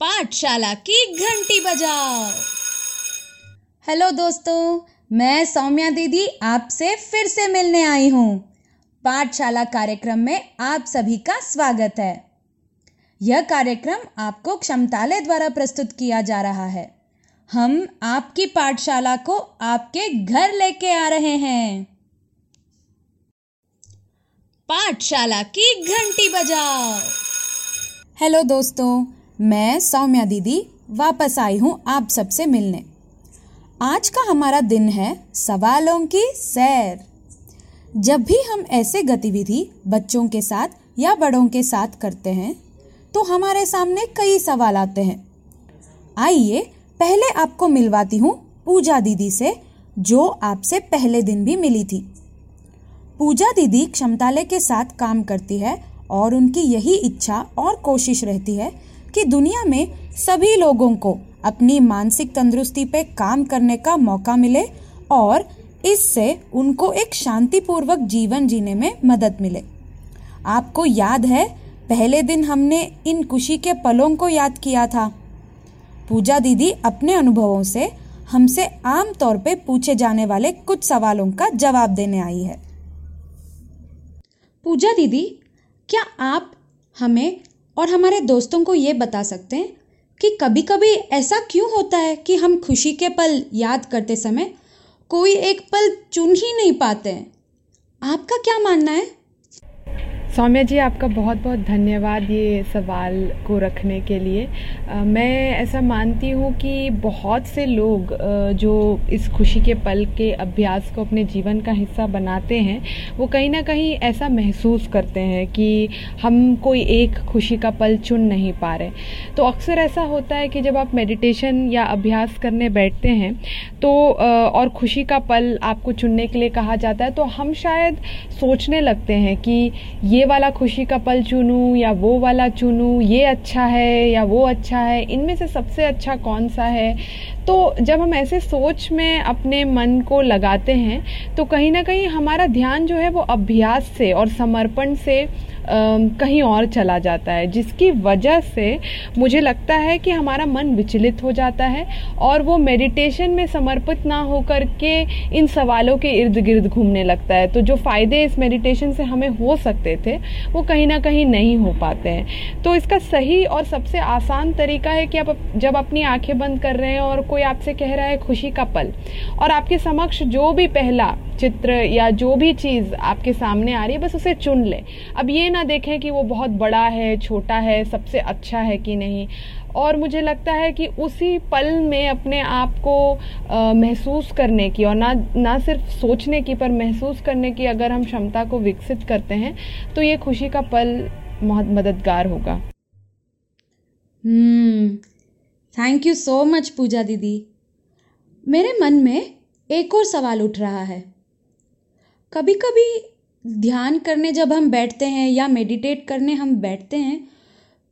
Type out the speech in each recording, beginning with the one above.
पाठशाला की घंटी बजाओ। हेलो दोस्तों, मैं सौम्या दीदी आपसे फिर से मिलने आई हूँ। पाठशाला कार्यक्रम में आप सभी का स्वागत है। यह कार्यक्रम आपको क्षमतालय द्वारा प्रस्तुत किया जा रहा है। हम आपकी पाठशाला को आपके घर लेके आ रहे हैं। पाठशाला की घंटी बजाओ। हेलो दोस्तों मैं, सौम्या दीदी, वापस आई हूँ आप सबसे मिलने। आज का हमारा दिन है सवालों की सैर। जब भी हम ऐसे गतिविधि बच्चों के साथ या बड़ों के साथ करते हैं तो हमारे सामने कई सवाल आते हैं। आइए, पहले आपको मिलवाती हूँ पूजा दीदी से, जो आपसे पहले दिन भी मिली थी। पूजा दीदी क्षमतालय के साथ काम करती है और उनकी यही इच्छा और कोशिश रहती है कि दुनिया में सभी लोगों को अपनी मानसिक तंदुरुस्ती पे काम करने का मौका मिले और इससे उनको एक शांतिपूर्वक जीवन जीने में मदद मिले। आपको याद है, पहले दिन हमने इन खुशी के पलों को याद किया था। पूजा दीदी अपने अनुभवों से हमसे आम तौर पे पूछे जाने वाले कुछ सवालों का जवाब देने आई है। पूजा दीदी, क्या आप हमें और हमारे दोस्तों को ये बता सकते हैं कि कभी कभी ऐसा क्यों होता है कि हम खुशी के पल याद करते समय कोई एक पल चुन ही नहीं पाते हैं? आपका क्या मानना है? सौम्या जी आपका बहुत बहुत धन्यवाद ये सवाल को रखने के लिए। आ, मैं ऐसा मानती हूँ कि बहुत से लोग आ, जो इस खुशी के पल के अभ्यास को अपने जीवन का हिस्सा बनाते हैं वो कहीं ना कहीं ऐसा महसूस करते हैं कि हम कोई एक खुशी का पल चुन नहीं पा रहे। तो अक्सर ऐसा होता है कि जब आप मेडिटेशन या अभ्यास करने बैठते हैं तो आ, और खुशी का पल आपको चुनने के लिए कहा जाता है तो हम शायद सोचने लगते हैं कि ये वाला खुशी का पल चुनूँ या वो वाला चुनूँ, ये अच्छा है या वो अच्छा है, इनमें से सबसे अच्छा कौन सा है? तो जब हम ऐसे सोच में अपने मन को लगाते हैं तो कहीं ना कहीं हमारा ध्यान जो है वो अभ्यास से और समर्पण से कहीं और चला जाता है, जिसकी वजह से मुझे लगता है कि हमारा मन विचलित हो जाता है और वो मेडिटेशन में समर्पित ना होकर के इन सवालों के इर्द गिर्द घूमने लगता है। तो जो फ़ायदे इस मेडिटेशन से हमें हो सकते थे, वो कहीं ना कहीं नहीं हो पाते हैं। तो इसका सही और सबसे आसान तरीका है कि आप जब अपनी आँखें बंद कर रहे हैं और कोई आपसे कह रहा है खुशी का पल, और आपके समक्ष जो भी पहला चित्र या जो भी चीज़ आपके सामने आ रही है, बस उसे चुन लें। अब ये ना देखें कि वो बहुत बड़ा है, छोटा है, सबसे अच्छा है कि नहीं। और मुझे लगता है कि उसी पल में अपने आप को महसूस करने की और ना ना सिर्फ़ सोचने की, पर महसूस करने की अगर हम क्षमता को विकसित करते हैं तो ये खुशी का पल बहुत मददगार होगा। Thank you so much Pooja दीदी। मेरे मन में एक और सवाल उठ रहा है। कभी कभी ध्यान करने जब हम बैठते हैं या मेडिटेट करने हम बैठते हैं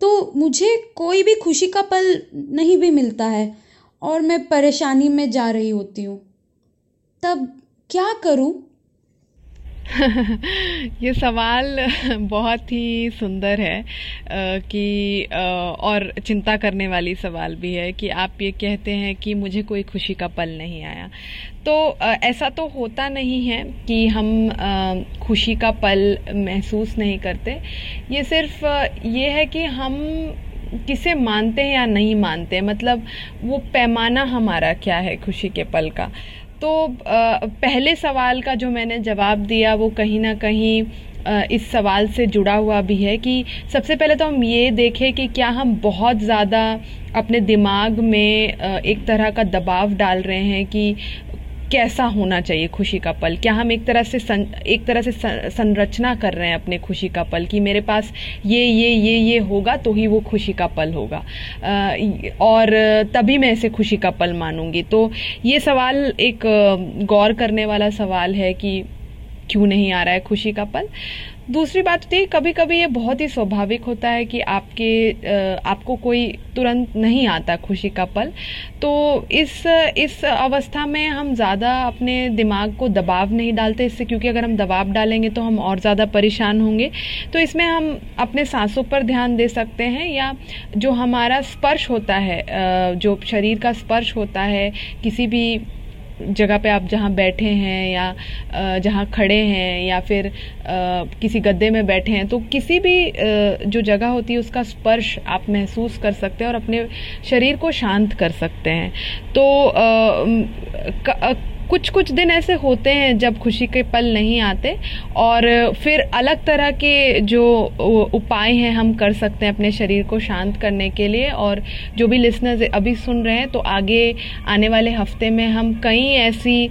तो मुझे कोई भी खुशी का पल नहीं भी मिलता है और मैं परेशानी में जा रही होती हूँ। तब क्या करूँ? ये सवाल बहुत ही सुंदर है कि और चिंता करने वाली सवाल भी है कि आप ये कहते हैं कि मुझे कोई खुशी का पल नहीं आया। तो ऐसा तो होता नहीं है कि हम खुशी का पल महसूस नहीं करते। ये सिर्फ़ ये है कि हम किसे मानते हैं या नहीं मानते मतलब वो पैमाना हमारा क्या है खुशी के पल का? तो पहले सवाल का जो मैंने जवाब दिया वो कहीं ना कहीं इस सवाल से जुड़ा हुआ भी है कि सबसे पहले तो हम ये देखें कि क्या हम बहुत ज़्यादा अपने दिमाग में एक तरह का दबाव डाल रहे हैं कि कैसा होना चाहिए खुशी का पल? क्या हम एक तरह से सं, एक तरह से संरचना कर रहे हैं अपने खुशी का पल कि मेरे पास ये ये ये ये होगा तो ही वो खुशी का पल होगा। और तभी मैं इसे खुशी का पल मानूँगी। तो ये सवाल एक गौर करने वाला सवाल है कि क्यों नहीं आ रहा है खुशी का पल? दूसरी बात थी कभी कभी ये बहुत ही स्वाभाविक होता है कि आपके आपको कोई तुरंत नहीं आता खुशी का पल। तो इस इस अवस्था में हम ज़्यादा अपने दिमाग को दबाव नहीं डालते इससे, क्योंकि अगर हम दबाव डालेंगे तो हम और ज़्यादा परेशान होंगे। तो इसमें हम अपने सांसों पर ध्यान दे सकते हैं या जो हमारा स्पर्श होता है जो शरीर का स्पर्श होता है, किसी भी जगह पे आप जहाँ बैठे हैं या जहाँ खड़े हैं या फिर किसी गद्दे में बैठे हैं तो किसी भी जो जगह होती है उसका स्पर्श आप महसूस कर सकते हैं और अपने शरीर को शांत कर सकते हैं। तो कुछ कुछ दिन ऐसे होते हैं जब खुशी के पल नहीं आते और फिर अलग तरह के जो उपाय हैं हम कर सकते हैं अपने शरीर को शांत करने के लिए और जो भी लिसनर्स अभी सुन रहे हैं तो आगे आने वाले हफ़्ते में हम कई ऐसी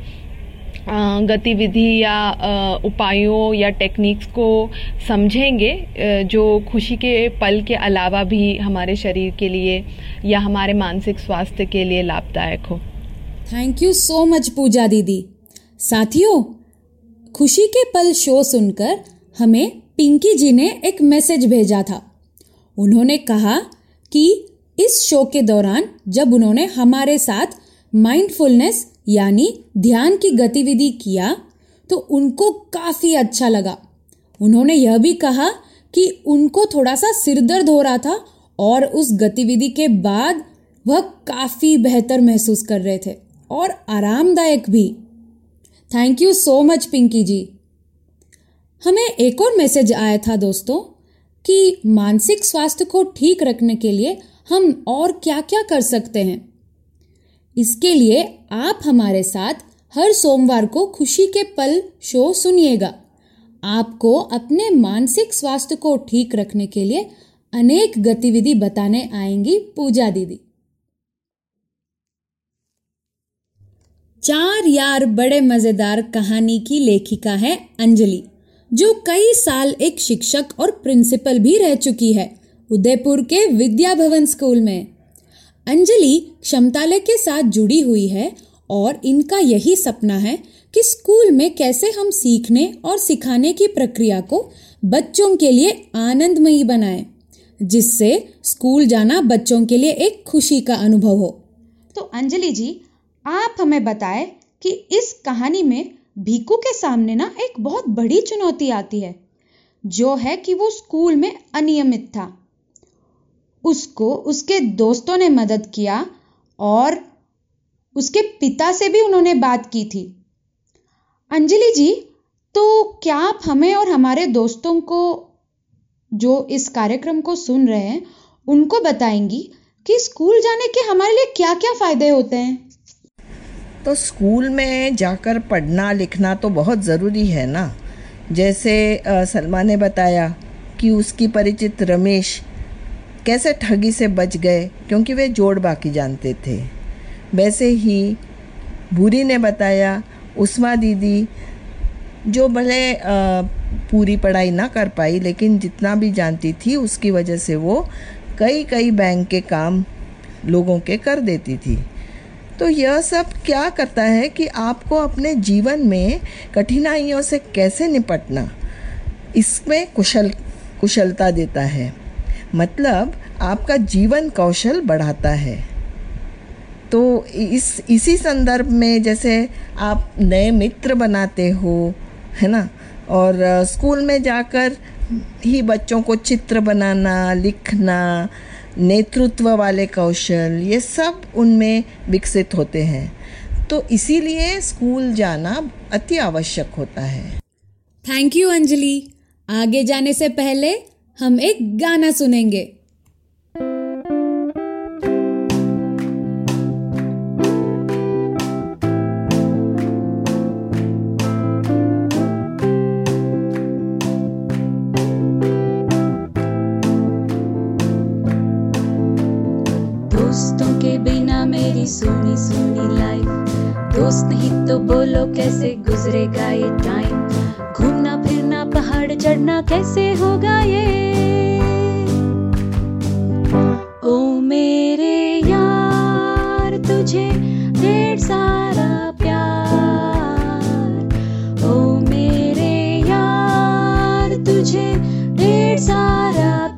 गतिविधि या उपायों या टेक्निक्स को समझेंगे जो खुशी के पल के अलावा भी हमारे शरीर के लिए या हमारे मानसिक स्वास्थ्य के लिए लाभदायक हो। Thank you so much Pooja दीदी साथियों, खुशी के पल शो सुनकर हमें पिंकी जी ने एक मैसेज भेजा था। उन्होंने कहा कि इस शो के दौरान जब उन्होंने हमारे साथ माइंडफुलनेस यानी ध्यान की गतिविधि किया तो उनको काफ़ी अच्छा लगा। उन्होंने यह भी कहा कि उनको थोड़ा सा सिरदर्द हो रहा था और उस गतिविधि के बाद वह काफ़ी बेहतर महसूस कर रहे थे। और आरामदायक भी। Thank you so much Pinky ji हमें एक और मैसेज आया था दोस्तों, कि मानसिक स्वास्थ्य को ठीक रखने के लिए हम और क्या क्या कर सकते हैं। इसके लिए आप हमारे साथ हर सोमवार को खुशी के पल शो सुनिएगा। आपको अपने मानसिक स्वास्थ्य को ठीक रखने के लिए अनेक गतिविधि बताने आएँगी पूजा दीदी। चार यार बड़े मज़ेदार कहानी की लेखिका है अंजलि जो कई साल एक शिक्षक और प्रिंसिपल भी रह चुकी है उदयपुर के विद्या भवन स्कूल में। अंजलि क्षमतालय के साथ जुड़ी हुई है और इनका यही सपना है कि स्कूल में कैसे हम सीखने और सिखाने की प्रक्रिया को बच्चों के लिए आनंदमयी बनाएँ, जिससे स्कूल जाना बच्चों के लिए एक खुशी का अनुभव हो। तो अंजलि जी आप हमें बताएँ कि इस कहानी में भीकू के सामने ना एक बहुत बड़ी चुनौती आती है, जो है कि वो स्कूल में अनियमित था। उसको, उसके दोस्तों ने मदद किया और उसके पिता से भी उन्होंने बात की थी। अंजलि जी तो क्या आप हमें और हमारे दोस्तों को जो इस कार्यक्रम को सुन रहे हैं, उनको बताएँगी कि स्कूल जाने के हमारे लिए क्या क्या फ़ायदे होते हैं? तो स्कूल में जाकर पढ़ना लिखना तो बहुत ज़रूरी है ना। जैसे सलमा ने बताया कि उसकी परिचित रमेश कैसे ठगी से बच गए, क्योंकि वे जोड़ बाकी जानते थे। वैसे ही भूरी ने बताया, उस्मा दीदी जो भले पूरी पढ़ाई ना कर पाई, लेकिन जितना भी जानती थी, उसकी वजह से वो कई कई बैंक के काम लोगों के कर देती थी। तो यह सब क्या करता है कि आपको अपने जीवन में कठिनाइयों से कैसे निपटना, इसमें कुशल, कुशलता देता है। मतलब आपका जीवन कौशल बढ़ाता है। तो इस, इसी संदर्भ में जैसे आप नए मित्र बनाते हो, है ना? और स्कूल में जाकर ही बच्चों को चित्र बनाना, लिखना नेतृत्व वाले कौशल, ये सब उनमें विकसित होते हैं। तो इसीलिए स्कूल जाना अति आवश्यक होता है। थैंक यू अंजलि आगे जाने से पहले हम एक गाना सुनेंगे। कैसे गुजरेगा ये टाइम घूमना फिरना, पहाड़ चढ़ना कैसे होगा ये? ओ मेरे यार, तुझे ढेर सारा प्यार। ओ मेरे यार, तुझे सारा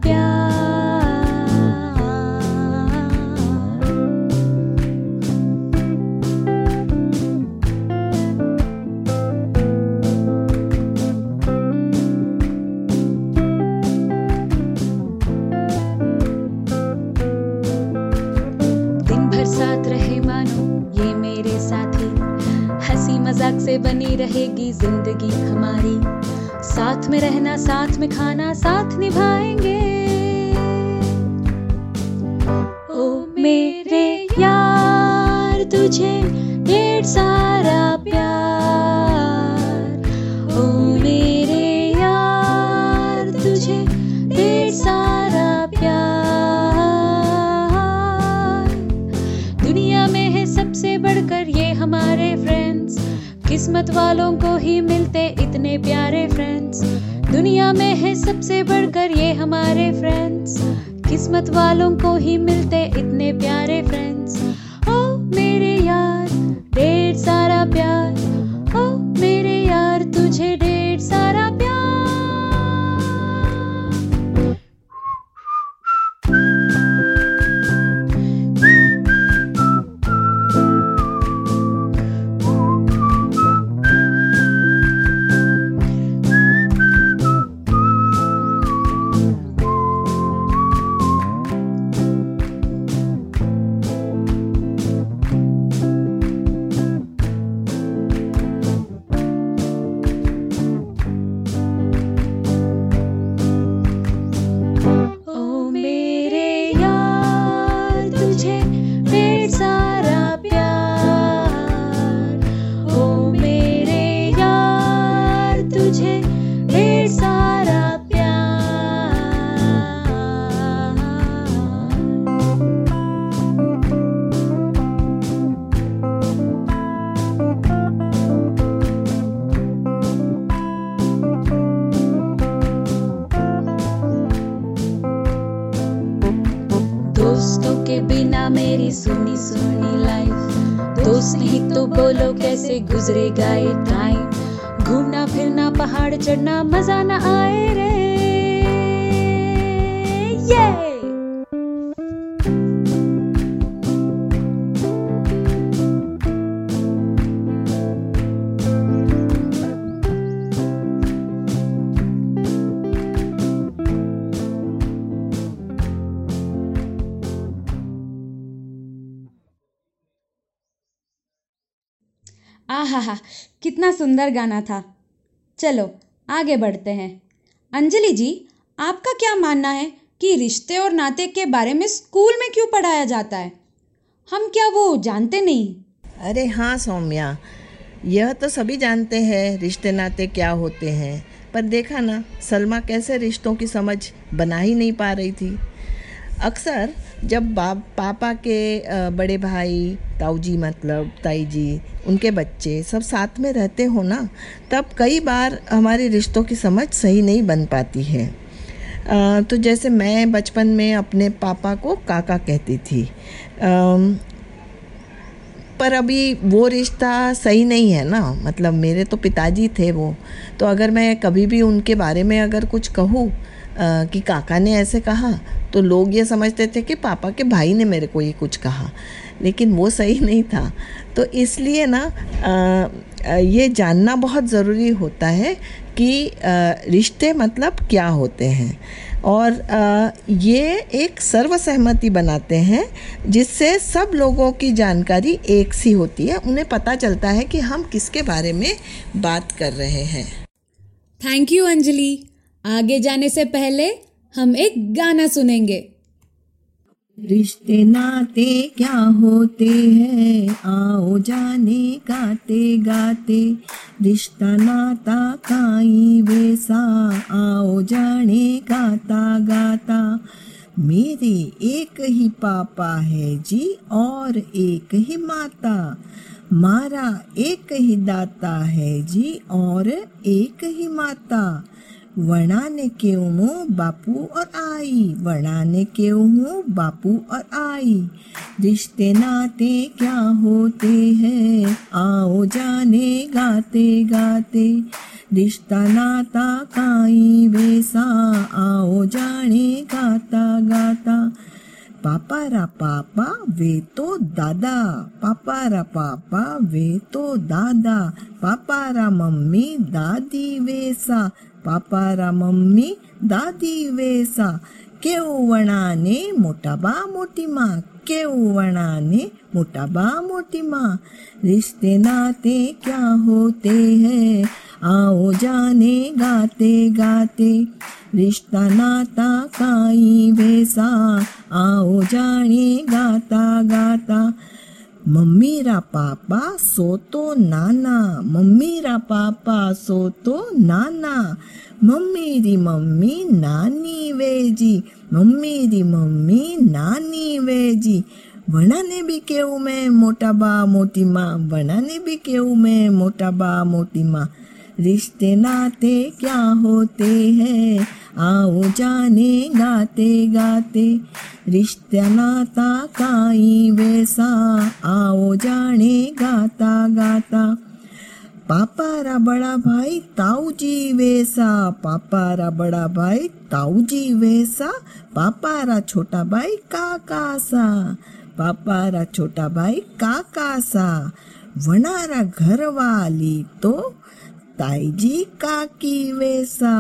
साथ में रहना साथ में खाना साथ निभाएँगे किस्मत वालों को ही मिलते इतने प्यारे फ्रेंड्स दुनिया में है सबसे बढ़कर ये हमारे फ्रेंड्स किस्मत वालों को ही मिलते इतने प्यारे फ्रेंड्स ओ मेरे यार, ढेर सारा प्यार। ओ मेरे यार, तुझे ढेर सारा प्यार। दोस्तों के बिना मेरी सुनी सुनी लाइफ दोस्त नहीं तो बोलो कैसे गुजरेगा ये टाइम घूमना फिरना, पहाड़ चढ़ना, मज़ा ना आए रे। ये कितना सुंदर गाना था। चलो, आगे बढ़ते हैं। अंजलि जी, आपका क्या मानना है कि रिश्ते और नाते के बारे में स्कूल में क्यों पढ़ाया जाता है? हम क्या वो जानते नहीं? अरे हाँ सौम्या, यह तो सभी जानते हैं, रिश्ते नाते क्या होते हैं। पर देखा ना, सलमा कैसे रिश्तों की समझ बना ही नहीं पा रही थी। अक्सर जब बाप, पापा के बड़े भाई ताऊ जी मतलब ताई जी उनके बच्चे सब साथ में रहते हो ना, तब कई बार हमारे रिश्तों की समझ सही नहीं बन पाती है। तो जैसे मैं बचपन में अपने पापा को काका कहती थी। पर अभी वो रिश्ता सही नहीं है ना मतलब मेरे तो पिताजी थे वो तो अगर मैं कभी भी उनके बारे में अगर कुछ कहूँ कि काका ने ऐसे कहा तो लोग ये समझते थे कि पापा के भाई ने मेरे को ये कुछ कहा। लेकिन वो सही नहीं था। तो इसलिए ना ये जानना बहुत ज़रूरी होता है कि रिश्ते मतलब क्या होते हैं। और ये एक सर्वसहमति बनाते हैं, जिससे सब लोगों की जानकारी एक सी होती है। उन्हें पता चलता है कि हम किसके बारे में बात कर रहे हैं। थैंक यू अंजलि आगे जाने से पहले हम एक गाना सुनेंगे। रिश्ते नाते क्या होते हैं? आओ जाने, गाते गाते। रिश्ता नाता काई वैसा। आओ जाने, गाता गाता। मेरे एक ही पापा है जी, और एक ही माता। मारा एक ही दाता है जी, और एक ही माता। वणाने क्यों हूँ बापू और आई। वणाने क्यों हूँ बापू और आई। रिश्ते नाते क्या होते हैं? आओ जाने, गाते गाते। रिश्ता नाता काई वैसा आओ जाने, गाता गाता। पापा रा पापा, वे तो दादा। पापा रा पापा, वे तो दादा। पापा रा मम्मी, दादी, वैसा। पापा रा मम्मी दादी वैसा કેવું વણાને મોટા બા મોટી માં કેવું વણાને મોટા બા મોટી માં रिश्ते नाते क्या होते हैं आओ जाने गाते गाते रिश्ता नाता काई वैसा आओ जाने गाता गाता મમ્મીરા પાપા સો તો નાના મમ્મીરા પાપા સો તો નાના મમ્મીરી મમ્મી નાની વેજી મમ્મીરી મમ્મી નાની વેજી વણાને બી કેવું મેં મોટા બા મોટીમાં વણાને બી કેવું મેં મોટા બા મોટીમાં रिश्ते नाते क्या होते हैं? आओ जाने, गाते गाते। रिश्ते नाता काई वैसा। आओ जाने, गाता गाता। पापा रा बड़ा भाई, ताऊ जी वैसा। पापा रा बड़ा भाई, ताऊ जी वैसा। पापा रा छोटा भाई, काका सा। पापा रा छोटा भाई, काका सा। घर वाली तो ताई जी काकी वैसा।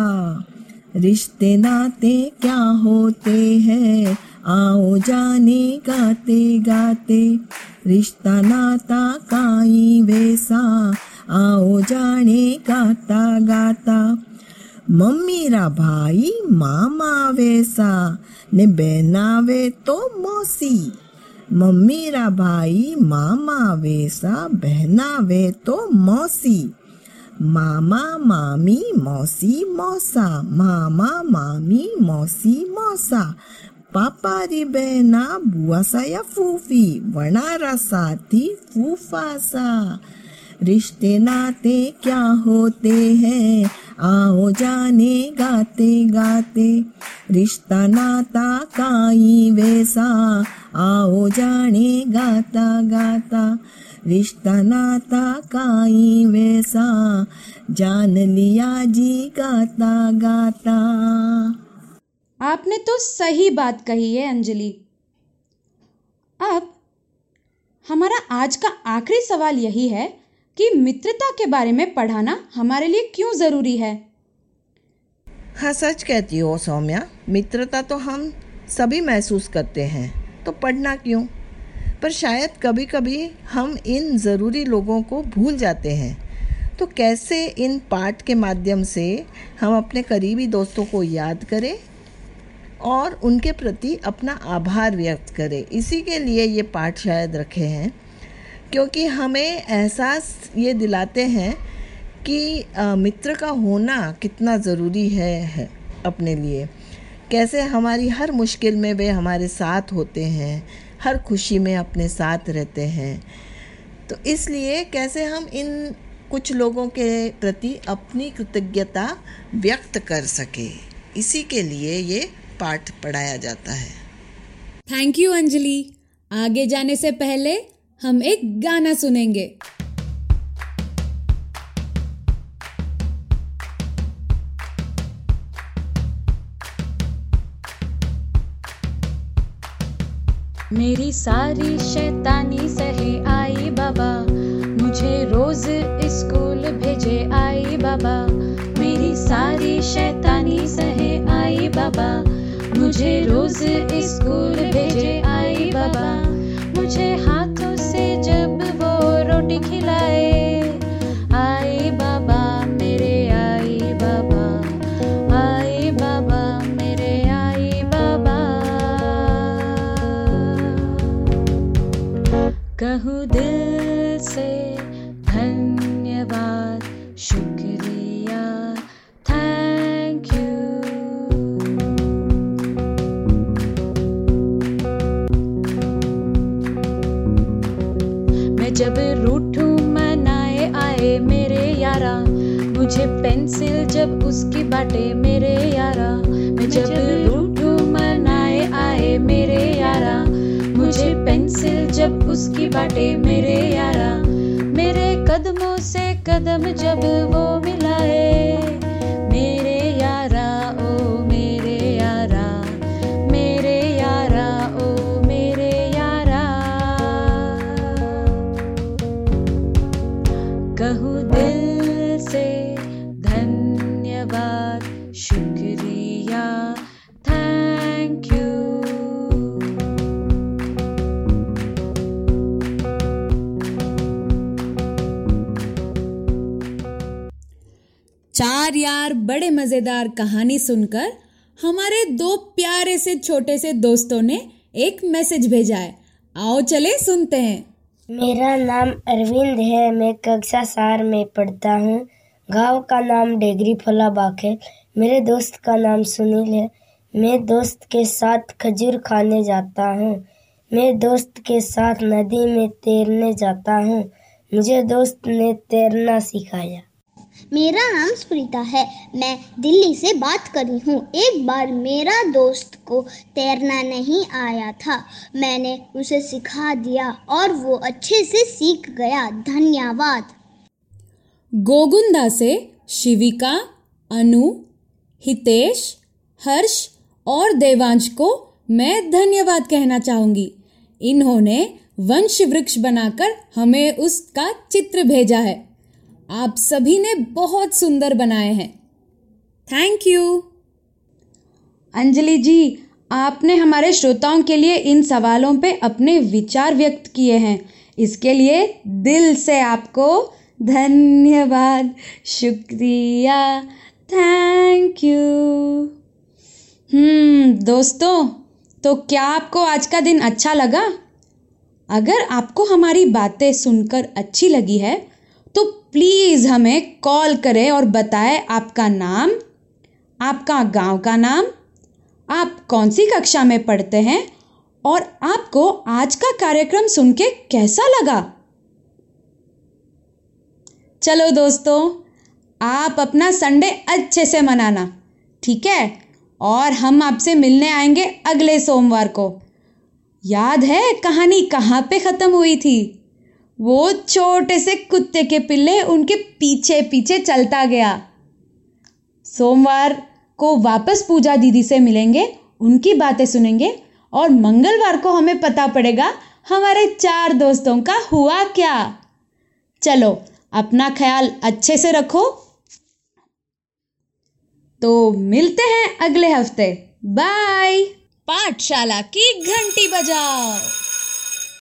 रिश्ते नाते क्या होते हैं? आओ जाने, गाते गाते। रिश्ता नाता काई वैसा। आओ जाने, गाता गाता। मम्मी रा भाई, मामा वैसा। ने बहनावे तो मौसी। मम्मी रा भाई, मामा वैसा। बहनावे तो मौसी। मामा, मामी, मौसी, मौसा, मामा, मामी, मौसी, मौसा, पापा री बहना, बुआ सा या फूफी वनारा साथी, फूफा सा। रिश्ते नाते क्या होते हैं? आओ जाने, गाते गाते। रिश्ता नाता काई वैसा, आओ जाने, गाता गाता। रिश्ता नाता काई वैसा जान लिया जी गाता गाता। आपने तो सही बात कही है अंजलि। अब हमारा आज का आखिरी सवाल यही है कि मित्रता के बारे में पढ़ाना हमारे लिए क्यों ज़रूरी है? हाँ सच कहती हो सौम्या। मित्रता तो हम सभी महसूस करते हैं। तो पढ़ना क्यों? पर शायद कभी कभी हम इन ज़रूरी लोगों को भूल जाते हैं। तो कैसे इन पाठ के माध्यम से हम अपने करीबी दोस्तों को याद करें और उनके प्रति अपना आभार व्यक्त करें? इसी के लिए ये पाठ शायद रखे हैं क्योंकि हमें एहसास ये दिलाते हैं कि मित्र का होना कितना ज़रूरी है, है अपने लिए। कैसे हमारी हर मुश्किल में वे हमारे साथ होते हैं हर खुशी में अपने साथ रहते हैं। तो इसलिए कैसे हम इन कुछ लोगों के प्रति अपनी कृतज्ञता व्यक्त कर सके, इसी के लिए ये पाठ पढ़ाया जाता है। थैंक यू अंजलि आगे जाने से पहले हम एक गाना सुनेंगे। मेरी सारी शैतानी सहे, आई बाबा, मुझे रोज स्कूल भेजे, आई बाबा, मेरी सारी शैतानी सहे, आई बाबा, मुझे रोज स्कूल भेजे, आई बाबा, मुझे हाथों कहूँ दिल से धन्यवाद शुक्रिया। थैंक यू मैं जब रूठूं मनाए आए मेरे यारा। मुझे पेंसिल जब उसकी बाटे मेरे यारा। मैं जब रूठू मनाए आए मेरे पेंसिल जब उसकी बाटे मेरे यारा मेरे कदमों से कदम जब वो मिलाए मेरे बड़े मज़ेदार कहानी सुनकर हमारे दो प्यारे से छोटे से दोस्तों ने एक मैसेज भेजा है। आओ चले सुनते हैं। मेरा नाम अरविंद है, मैं कक्षा सार में पढ़ता हूँ। गाँव का नाम डेगरी फलाबाग है। मेरे दोस्त का नाम सुनील है। मैं दोस्त के साथ खजूर खाने जाता हूँ। मैं दोस्त के साथ नदी में तैरने जाता हूँ। मुझे दोस्त ने तैरना सिखाया। मेरा नाम स्प्रीता है। मैं दिल्ली से बात कर रही हूँ। एक बार मेरा दोस्त को तैरना नहीं आया था। मैंने उसे सिखा दिया और वो अच्छे से सीख गया। धन्यवाद। गोगुंदा से शिविका, अनु, हितेश, हर्ष और देवांश को मैं धन्यवाद कहना चाहूँगी। इन्होंने वंश वृक्ष बनाकर हमें उसका चित्र भेजा है। आप सभी ने बहुत सुंदर बनाए हैं। थैंक यू अंजलि जी, आपने हमारे श्रोताओं के लिए इन सवालों पे अपने विचार व्यक्त किए हैं। इसके लिए दिल से आपको धन्यवाद। शुक्रिया। थैंक यू हम्म दोस्तों तो क्या आपको आज का दिन अच्छा लगा? अगर आपको हमारी बातें सुनकर अच्छी लगी है प्लीज़ हमें कॉल करें और बताएँ आपका नाम, आपका गाँव का नाम, आप कौन सी कक्षा में पढ़ते हैं और आपको आज का कार्यक्रम सुन के कैसा लगा? चलो दोस्तों, आप अपना संडे अच्छे से मनाना, ठीक है? और हम आपसे मिलने आएँगे अगले सोमवार को। याद है कहानी कहाँ पे ख़त्म हुई थी? वो छोटे से कुत्ते के पिल्ले उनके पीछे पीछे चलता गया। सोमवार को वापस पूजा दीदी से मिलेंगे, उनकी बातें सुनेंगे और मंगलवार को हमें पता पड़ेगा हमारे चार दोस्तों का हुआ क्या। चलो, अपना ख्याल अच्छे से रखो। तो मिलते हैं अगले हफ़्ते। बाय। पाठशाला की घंटी बजाओ।